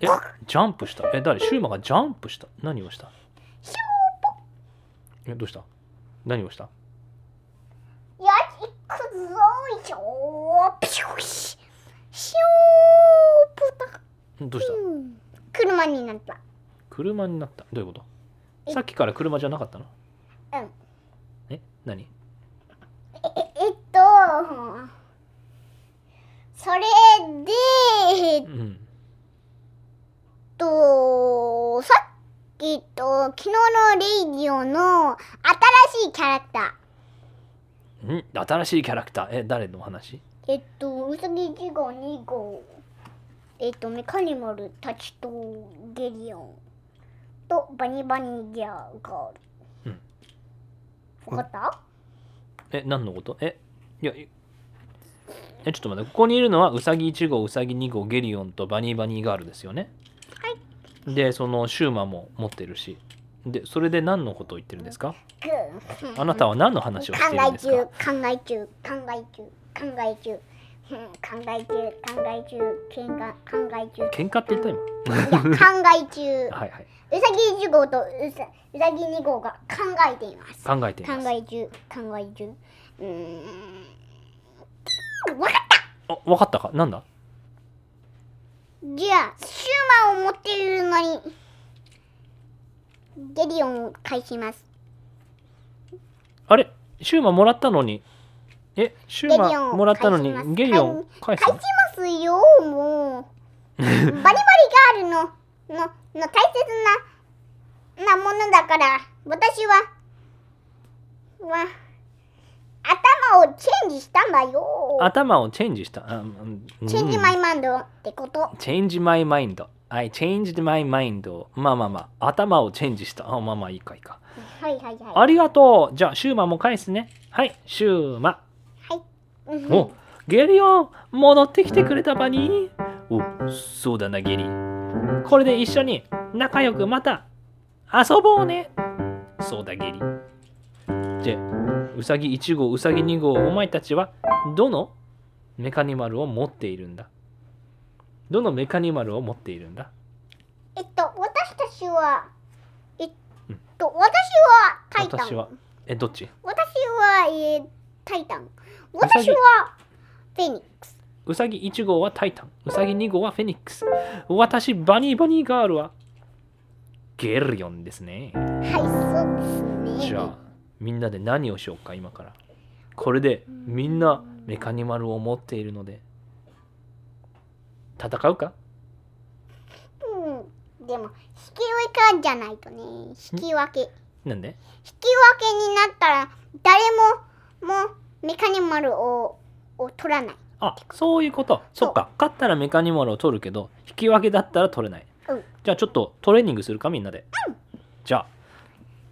えジャンプした？え誰？シューマがジャンプした？何をした？シュえどうした？何をした？ーよし行くぞよーピシュシシュープタどうしたうん車になった車になったどういうことさっきから車じゃなかったのうんえ何ええっとそれでうんとさっきと昨日のレイディオの新しいキャラクタん？新しいキャラクター？え誰の話？ーえっとうさぎ1号2号えっとメカニマルたちとゲリオン。とバニバニギャーガール。うん。わかった？え何のこと？えいやいえちょっと待って。ここにいるのはウサギ1号ウサギ2号ゲリオンとバニーバニーガールですよね？はいでそのシューマも持ってるし。でそれで何のことを言ってるんですか？あなたは何の話をしているん考えですか？中考え中考え中考え中。うん考え中考え中喧嘩考え中。喧嘩って言った今？いや考え中。はいはい。うさぎ1号とうさうさぎ2号が考えています。考えています。考え中考え中。うーん。わかったあ、わかったか？なんだ？じゃあシューマンを持っているのにゲリオンを返します。あれ？シューマもらったのに。え、シューゲリオンマもらったのにゲリオン返す返しますよもう。バリバリガールののの大切ななものだから私はは頭をチェンジしたんだよ頭をチェンジした？ change my mind ってこと change my mind。I changed my mind. まあまあまあ、頭をチェンジした。あまあまあいいかいいか。はいはいはいありがとう。じゃあ、シューマも返すね。はい、シューマ。うんお、ゲリオン、戻ってきてくれたバニー。お、そうだな、ゲリ。これで一緒に仲良くまた遊ぼうね。そうだ、ゲリ。じゃあ、ウサギ1号、ウサギ2号、お前たちはどのメカニマルを持っているんだ？どのメカニマルを持っているんだ？えっと私たちはえっうん。と私はタイタン。私はえどっち？私は、えー、タイタン。うさぎ。私はフェニックス。うさぎ1号はタイタン。うさぎ2号はフェニックス。私バニーバニーガールはゲリオンですね。はいそうですね。じゃあみんなで何をしようか今から。これでみんなメカニマルを持っているので。戦うか？うん。でも引き分けじゃないとね。引き分け。引なんで？き分けになったら誰ももうメカニマルをを取らない。あそういうこと。そっか。勝ったらメカニマルを取るけど引き分けだったら取れない、うん。じゃあちょっとトレーニングするかみんなで、じゃあ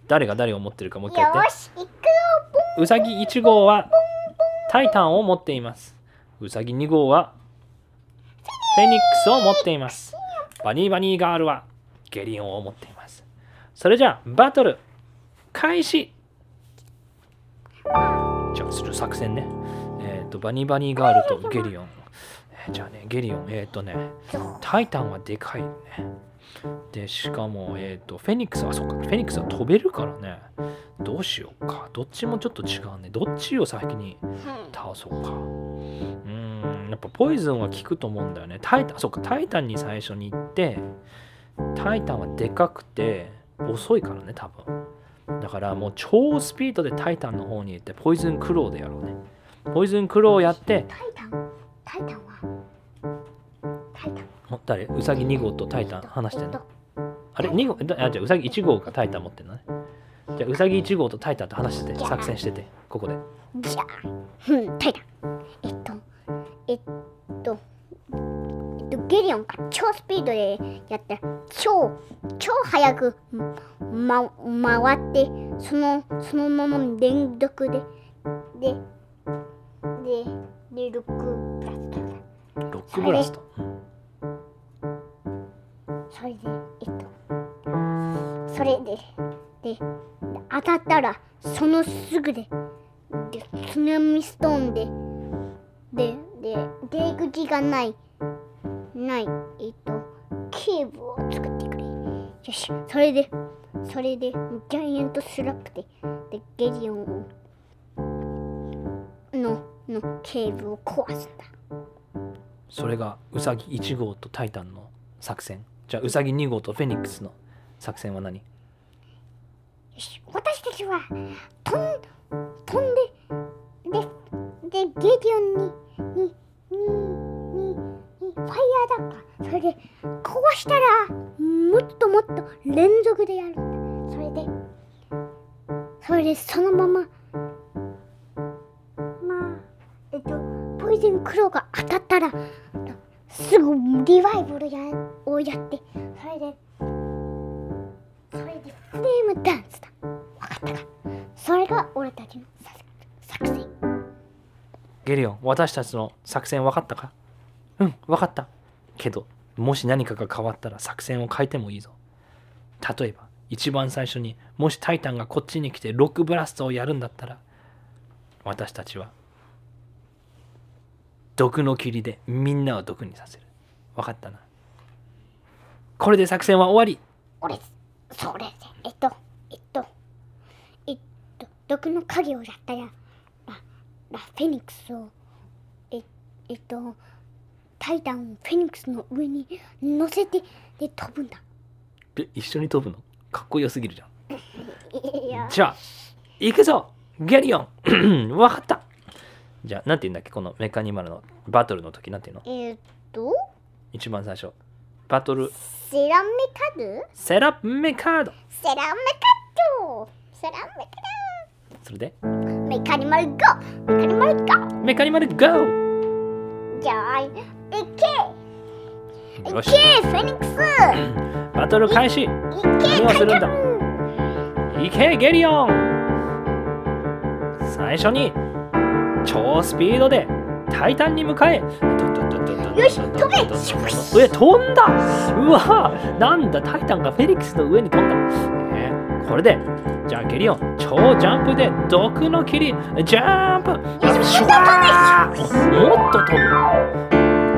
誰が誰を持ってるかもう一回言ってうさぎ1号はタイタンを持っています。うさぎ2号はフェニックスを持っています。バニーバニーガールはゲリオンを持っています。それじゃあバトル開始じゃあする作戦ね。えっ、とバニーバニーガールとゲリオン。えーじゃあねゲリオンえっ、とねタイタンはでかいよね。でしかもえっ、とフェニックスはそっかフェニックスは飛べるからね。どうしようか。どっちもちょっと違うね。どっちを先にうん倒そうか。うーん、やっぱポイズンは効くと思うんだよね。タイタン、そうか、タイタンに最初に行って、タイタンはでかくて遅いからね、多分。だからもう超スピードでタイタンの方に行って、ポイズンクローでやろうね。ポイズンクローやって、タイタン？タイタン誰？うさぎ2号とタイタン話してんの？えっとあれ ?2 号？だあじゃあうさぎ1号がタイタン持ってんのね。じゃあうさぎ1号とタイタンと話してて、作戦してて、ここで。じゃあ、うん、タイタン。えっと、えっと、えっと、ゲリオンが超スピードでやったら、超、超速く、ま、回って、その、そのまま連続で、で、で、で、ルックプラスだロックブラスト。うんそれで、えっと、それで、で、当たったら、そのすぐで、で、津波ストーンで、で、で、出口がない、ない、えっと、 cave を作ってくれ。よし、それで、それで、ジャイアントスラップで、で、ゲリオン、の、の cave を壊すんだ。それがウサギ1号とタイタンの作戦じゃあウサギ2号とフェニックスの作戦は何？私たちは飛ん飛んでででゲディオンにににににファイヤーだかそれで壊したらもっともっと連続でやる。それでそれでそのまままあえっとポイズンクローが当たったらすぐリバイバルやをやってそれでそれでフレームダンスだ。分かったか。それが俺たちの作作戦。ゲリオン私たちの作戦分かったか？うん分かった。けどもし何かが変わったら作戦を変えてもいいぞ。例えば一番最初にもしタイタンがこっちに来てロックブラストをやるんだったら私たちは毒の霧でみんなを毒にさせる。分かったな。これで作戦は終わり。俺それでえっとえっとえっと毒の影をやったらララフェニックスをええっとタイタンをフェニックスの上に乗せてで飛ぶんだ。で一緒に飛ぶの？かっこよすぎるじゃん。じゃあ行くぞ！ゲリオン！わかったじゃあなんて言うんだっけこのメカニマルのバトルの時なんていうの？えっと？一番最初。バトル。セラメカド？セラメカード。セラメカド！セラメカそれで？ドメカニマルゴー！メカニマルゴー！メカニマル GO! じゃあ行け！行けフェニックス！バトル開始。行け何をするんだ？行けゲリオン！最初に超スピードでタイタンに向かえ。よし飛べ。え飛んだ。うわなんだタイタンがフェリックスの上に飛んだ、えーこれでじゃあゲリオン超ジャンプで毒の霧ジャンプ。よしシュワーもっと飛ぶ。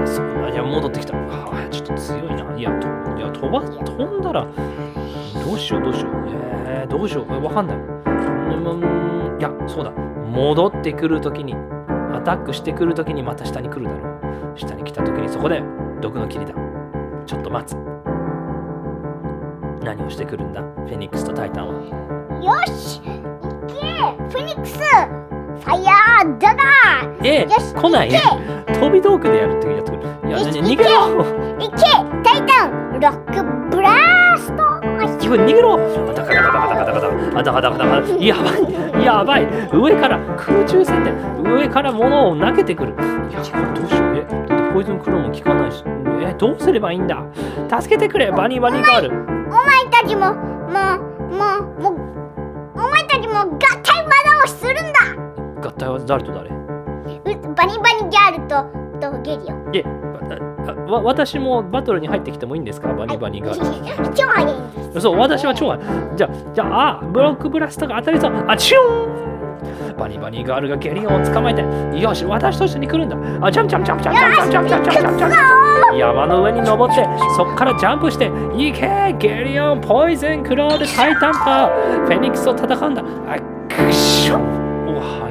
そうじゃあ戻ってきた。あちょっと強いな。いやといや飛ば飛んだらどうしようどうしよう。えー、どうしよう。えわかんないうんいやそうだ戻ってくるときにアタックしてくるときにまた下に来るだろう。下に来たときにそこで毒の霧だ。ちょっと待つ。何をしてくるんだ？フェニックスとタイタンは？よし行け。フェニックスファイヤーだなえよし来ない？飛び道具でやるってやってくる。いや逃げろ行けタイタンロックブラスト自分逃げろ。あだかだかだかだかだかだあだかだかだかやばいやばい。上から空中戦で上から物を投げてくる。いやどうしよう。えだってポイズンクローも効かないし。えどうすればいいんだ。助けてくれ。バニーバニーガール。お前たちももうもうもうお前たちも合体技をするんだ。合体は誰と誰？うバニバニギャールととゲリオ。ンわ私もバトルに入ってきてもいいんですか？バニーバニーガール超早いんですそう、私は超愛じゃあ、じゃあ、あ、ブロックブラストが当たりそう。あ、チューンバニバニガールがゲリオンを捕まえて、よし、私と一緒に来るんだ。あ、ジャンプジャンプジャンプジャンプジャンプジャンプジャンプジャンプジャンプジャンプ山の上に登って、そこからジャンプして、行けゲリオン、ポイズン、クローでタイタンとフェニックスと戦うんだ。あ、クシュンお、早い。いや、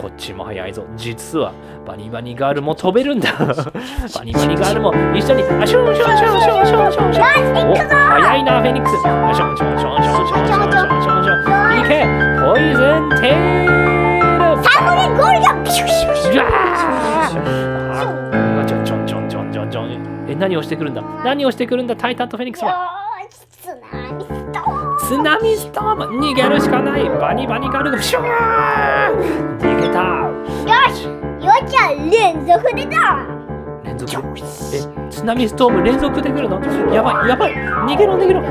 こっちも早いぞ。実は、バニバニガールも飛べるんだ。バニバニガールも一緒に、あ、シュンシュンシュンシュンシュンシュンシュン。お、早いな、フェニックス。あシュンシュンシュンシュンシュンシュンシュンシュンシュンシュン。いけ、ポイズンテール。サムネゴピシュピシュピシュうわーあちょんちょんちょんちょんちょんちょん。え、何をしてくるんだ何をしてくるんだ、タイタンとフェニックスは。津波ストーム。逃げるしかない。バニバニガールがプシュー逃げた。よし。よっちゃん連続でだ。連続。でえ津波ストーム連続で来るの？やばいやばい。逃げろ逃げろ。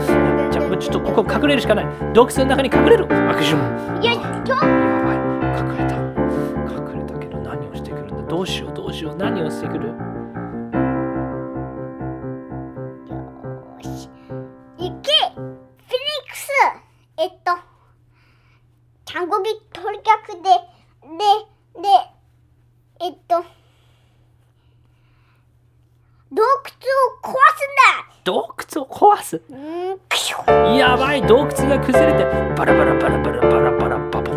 じゃあちょっとここ隠れるしかない。洞窟の中に隠れる。アクションよしちょやばい。隠れた。隠れたけど何をしてくるんだ？どうしようどうしよう。何をしてくる？えっと単語ビ取り逆でででえっと洞窟を壊洞窟を壊す?すんだうんクシュやばい洞窟が崩れてバラバラバラバラバラバラバボン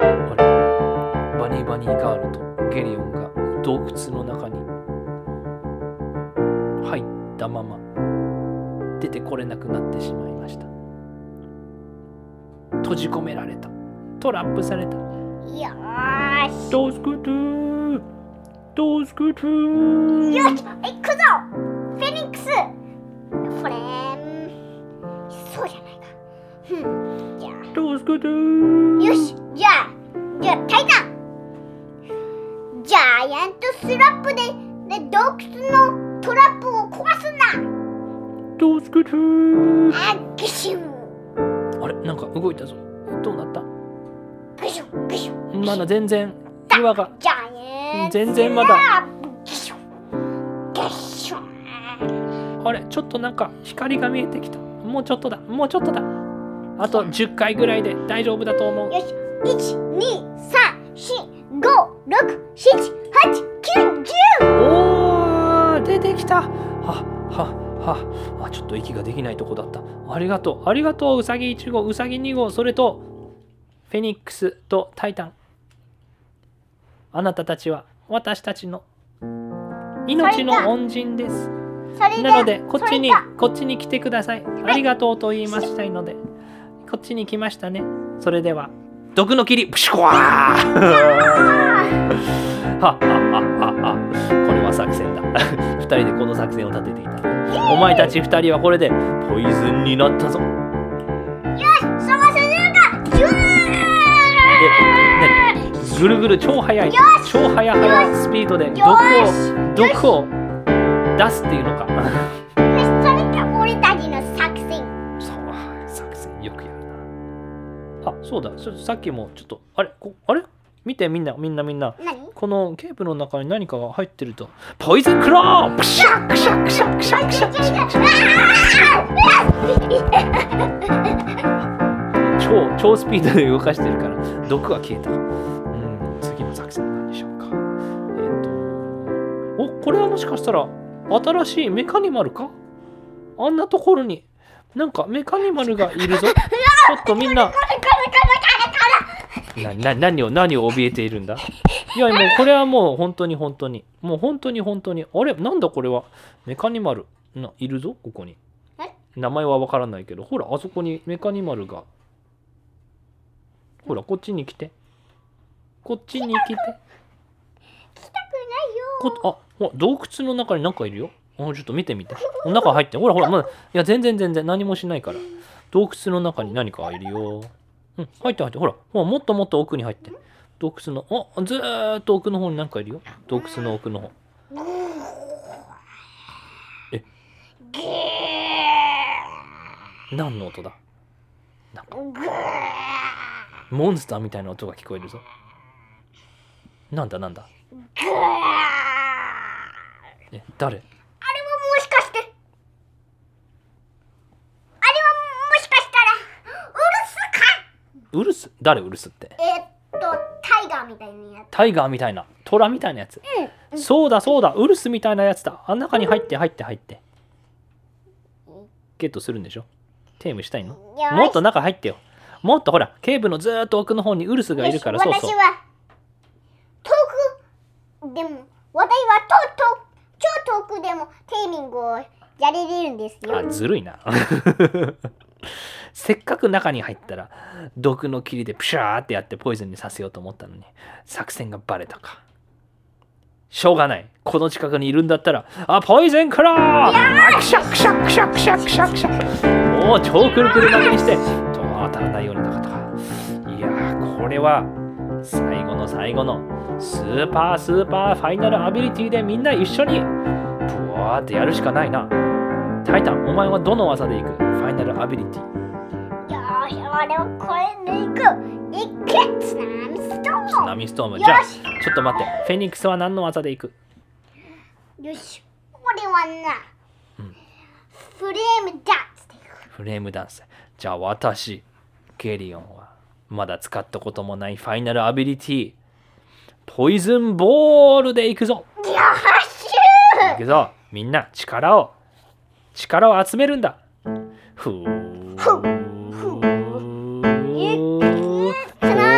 あれバニーバニーガールとゲリオンが洞窟の中に入ったまま出てこれなくなってしまいました閉じ込められた。トラップされた。よーし。どうすくとー。どうすくとー。よし行くぞ。フェニックス。フレーム。そうじゃないか。ふん。じゃあ。どうすくよしじゃあ。じゃあタイタン。ジャイアントスラップでで洞窟のトラップを壊すんだ。どうすくとー。あグシュンなんか動いたぞ。どうなった？まだ全然岩が。全然まだ。あれちょっとなんか光が見えてきた。もうちょっとだ。もうちょっとだ。あと10回ぐらいで大丈夫だと思う。よし。12345678910おー出てきた。はははあちょっと息ができないとこだった。ありがとう。ありがとううさぎ1号うさぎ2号それとフェニックスとタイタン。あなたたちは私たちの命の恩人です。なのでこっちにこっちに来てください。ありがとうと言いましたいので。こっちに来ましたね。それでは毒の霧プシュワー。はっはっはっはっは作戦だ。二人でこの作戦を立てていた。お前たち二人はこれでポイズンになったぞ。探せるかジューえ何？ぐるぐる超速い超速い速いスピードで毒を毒を出すっていうのか。それが俺たちの作戦。そう作戦よくやるな。あそうだ。そさっきもちょっとあれ？こあれ？見てみんなみんなみんな。何？このケープの中に何かが入ってると。ポイズンクロークシャクシャクシャクシャクシャクシャクシャク超超スピードで動かしてるから毒は消えた、うん、次の作戦なんでしょうかえっ、ー、とおこれはもしかしたら新しいメカニマルかあんなところになんかメカニマルがいるぞちょっとみんななな何を何を怯えているんだ？いやもうこれはもう本当に本当に。もう本当に本当に。あれ？なんだこれは？メカニマル。ないるぞ？ここに。名前はわからないけど。ほらあそこにメカニマルが。ほらこっちに来て。こっちに来て。こあほ洞窟の中に何かいるよ？ちょっと見てみて。中入って。ほらほらまだ。いや全然全然。何もしないから。洞窟の中に何かいるよ。うん、入って入って。ほら、ほら、もっともっと奥に入って。洞窟の、あ、ずーっと奥の方に何かいるよ。洞窟の奥の方。え？何の音だ？なんかモンスターみたいな音が聞こえるぞなんだなんだ？え誰？ウルス？誰？ウルスって？えっとタイガーみたいなやつ。タイガーみたいな虎みたいなやつ、うん。そうだそうだ。ウルスみたいなやつだ。あん中に入って入って入って。ゲットするんでしょ？テームしたいの？もっと中入ってよ。もっとほらケーブのずーっと奥の方にウルスがいるからそうそう。私は遠くでも私はとと超遠くでもテーミングをやれれるんですよ。あずるいな。せっかく中に入ったら、毒の霧でプシャーってやってポイズンにさせようと思ったのに、作戦がバレたか。しょうがない。この近くにいるんだったら、あ、ポイズンクロークシャクシャクシャクシャクシャクシャもう超くるくるだけにして、と当たらないようにとかとか。いやー、これは、最後の最後の、スーパースーパーファイナルアビリティでみんな一緒に、ブワーってやるしかないな。タイタン、お前はどの技でいく?ファイナルアビリティ。俺を超え抜くいけ津波ストーム津波ストーム。じゃ、ちょっと待って。フェニックスは何の技でいく？よし俺はな、うんフレームダンスでいくフレームダンス。じゃあ、私、ゲリオンは、まだ使ったこともないファイナルアビリティ、ポイズンボールでいくぞ。よしいくぞ。みんな、力を、力を集めるんだ。ふう。ふう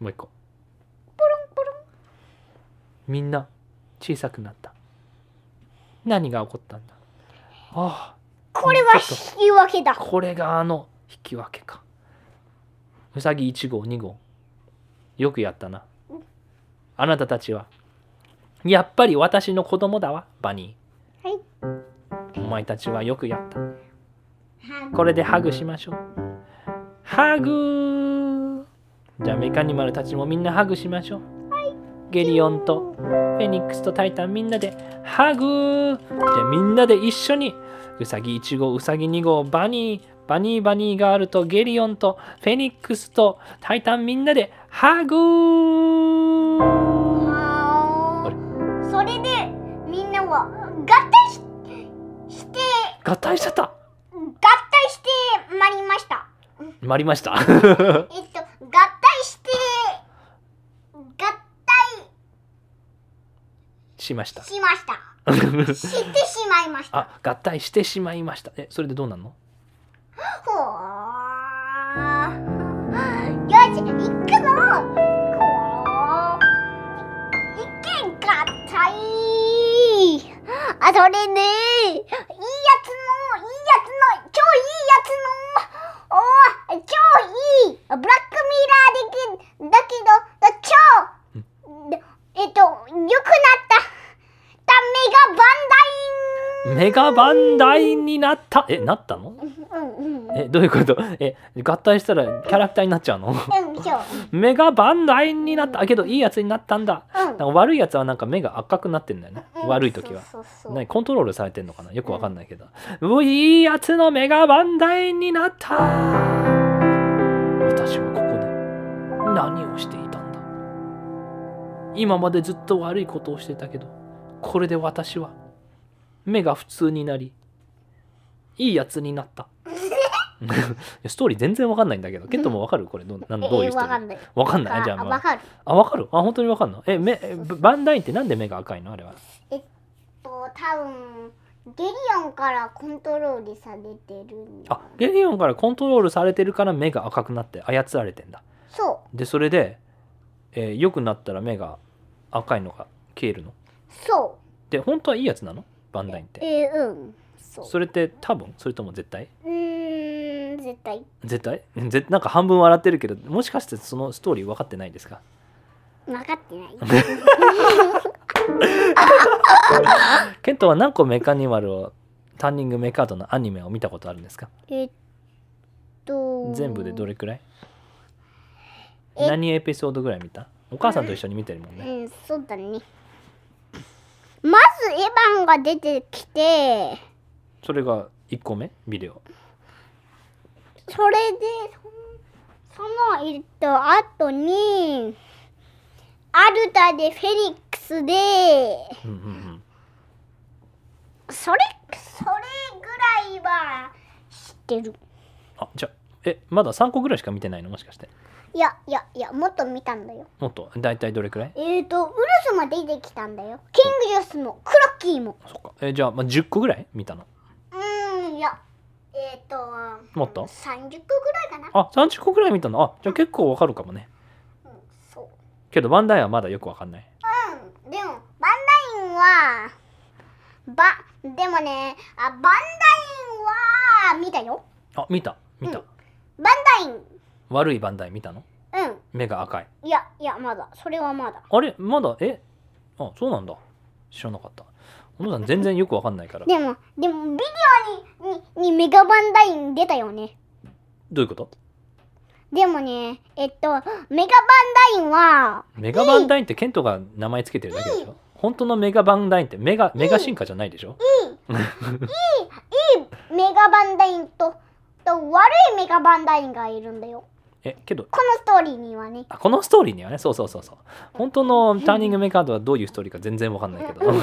もう一個。みんな小さくなった。何が起こったんだ？ああ。これは引き分けだ。これがあの引き分けか。うさぎ1号2号よくやったな。あなたたちは。やっぱり私の子供だわバニはい。ーお前たちはよくやった。これでハグしましょう。ハグじゃあメカニマルたちもみんなハグしましょう、ゲリオンとフェニックスとタイタンみんなでハグ。じゃあみんなで一緒にウサギ1号ウサギ2号バニーバニーバニーガールとゲリオンとフェニックスとタイタンみんなでハグ。それでみんなは合体しして。合体しちゃった。合体してまいりました。まりました。えっとして合体。しました。しました。してしまいました。あ合体してしまいました。えそれでどうなんの？ほーよし行くぞ。こう。いけ合体。あそれね。いいやつのいいやつの超いいやつのおー超いい。ブラックミラーできだけど超。でえっと良くなった。ためがバンダインメガバンダイになった。えなったの？えどういうこと？え合体したらキャラクターになっちゃうの？メガバンダイになった。あけどいいやつになったんだ。うん。なんか悪いやつはなんか目が赤くなってんだよね。うん悪い時は。何コントロールされてんのかな？よくわかんないけど、うおいいやつのメガバンダイになった。私はここで。何をしていたんだ？今までずっと悪いことをしてたけどこれで私は目が普通になりいいやつになった。ストーリー全然わかんないんだけどケントもわかる？これどうなんえどういうストーリーわかんない。わかんない？じゃあ、まあ、わかる。あわかる？あ本当にわかんの？え目えバンダインってなんで目が赤いの？あれは。と多分ゲリオンからコントロールされてるあゲリオンからコントロールされてるから目が赤くなって操られてんだ。そでそれで、えー良くなったら目が赤いのが消えるの？う。そで本当はいいやつなの？バンダインっうて。えー、うん。そう。それって多分？それとも絶対？うーん絶対。絶対？ぜなんか半分笑ってるけどもしかしてそのストーリー分かってないですか？分かってない。ケントは何個メカニマルをターニングメカードのアニメを見たことあるんですか？えっと。全部でどれくらい？え何エピソードぐらい見た？お母さんと一緒に見てるもんね。うんそうだねまずエヴァンが出てきてそれが1個目？ビデオ。それでそのそのえっと後にアルタでフェニックスでうんうんうん。それそれぐらいは知ってる。あじゃあえまだ3個ぐらいしか見てないの？もしかしていやいやいやもっと見たんだよ。もっと？大体どれくらい？えっ、とウルスも出てきたんだよ。キングジュースもクロッキーも。そっか。えじゃあ、まあ、10個ぐらい？見たの？うーんいやえっ、ともっと？30個ぐらいかな。あ30個ぐらい見たの？あじゃあ結構わかるかもね。うんそう。けどバンダイはまだよくわかんない。うん、でもバンダインはばでもねあバンダインは見たよ。あ見た見た、うん。バンダイン悪いバンダイ見たの？う目が赤い。んいやいやまだ。それはまだ。あれ？まだ？え？あそうなんだ。知らなかった。小野さん全然よくわかんないから。でもでもビデオにににメガバンダイン出たよね。どういうこと？でもねえっとメガバンダインはメガバンダインってケントが名前つけてるだけでしょ？本当のメガバンダインってメガメガ進化じゃないでしょ？メガバンダインとと悪いメガバンダインがいるんだよえけどこのストーリーにはね。あこのストーリーにはね？そうそうそうそう。本当のターニングメカードはどういうストーリーか全然わかんないけど。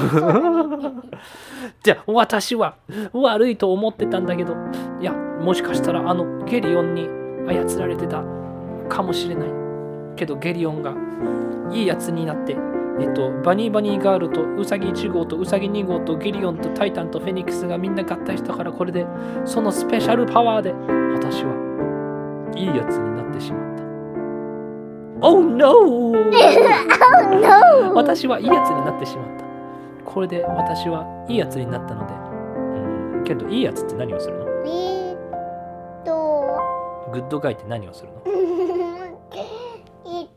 じゃあ私は悪いと思ってたんだけど。いやもしかしたらあのゲリオンに操られてたかもしれないけどゲリオンがいいやつになってえっと、バニーバニーガールとウサギ1号とウサギ2号とゲリオンとタイタンとフェニックスがみんな合体したからこれでそのスペシャルパワーで私はいいやつになってしまった。Oh no! Oh no! 私はいいやつになってしまった。これで私はいいやつになったので。うん、けどいいやつって何をするの？えーっとグッドガイって何をするの？えっ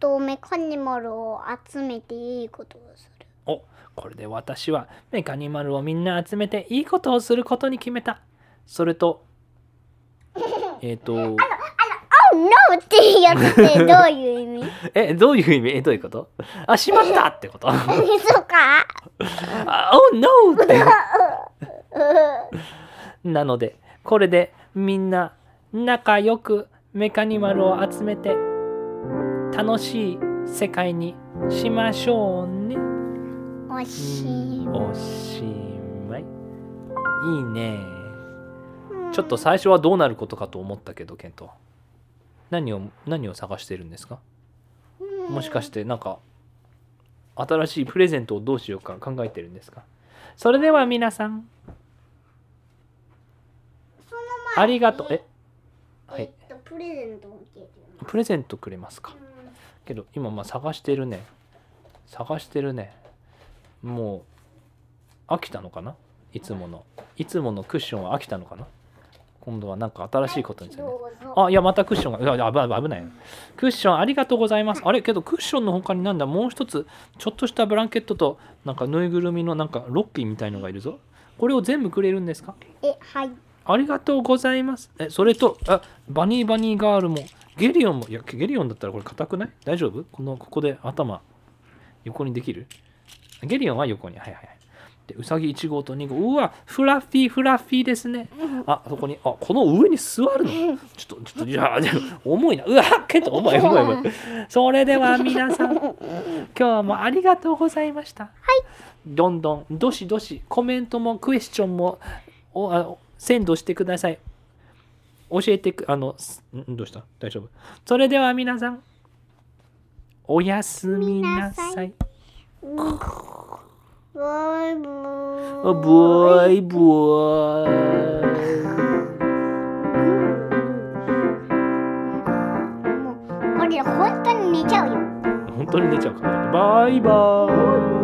とメカニマルを集めていいことをするおこれで私はメカニマルをみんな集めていいことをすることに決めた。それと、えっ、と、Oh no! っていうやつってどういう意味え、どういう意味え、どういうことあ、しまったってことそうかあ Oh no! って。なので、これでみんな仲良くメカニマルを集めて楽しい世界にしましょうね。おしおしまい。いいね。ちょっと最初はどうなることかと思ったけど、ケント。何を、何を探してるんですか？もしかしてなんか新しいプレゼントをどうしようか考えてるんですか？それでは皆さん。ありがとう。え？はい。えっとプレゼントプレゼントくれますか？けど今まあ探してるね。探してるね。もう飽きたのかな？いつもの。いつものクッションは飽きたのかな？今度はなんか新しいことについてねあいやまたクッションがいや危ない危ない。クッションありがとうございます。あれ？けどクッションの他になんだ？もう一つちょっとしたブランケットとなんかぬいぐるみのなんかロッキーみたいのがいるぞ。これを全部くれるんですか？えはい。ありがとうございます。えそれとあバニーバニーガールもゲリオンもいやゲリオンだったらこれ硬くない？大丈夫？このここで頭横にできる？ゲリオンは横に。はいはいはいでうさぎ1号と2号う。わフラッフィーフラッフィーですね。あそこにあこの上に座るの？ちょっとちょっといや重いな。うわケント重い重い重い。それでは皆さん今日もありがとうございました。はい。どんどんどしどしコメントもクエスチョンもおあセンドしてください。教えてくあのどうした？大丈夫？それでは皆さんおやすみなさいバイババイバイもうこれ本当に寝ちゃうよ。本当に寝ちゃうからバイバイ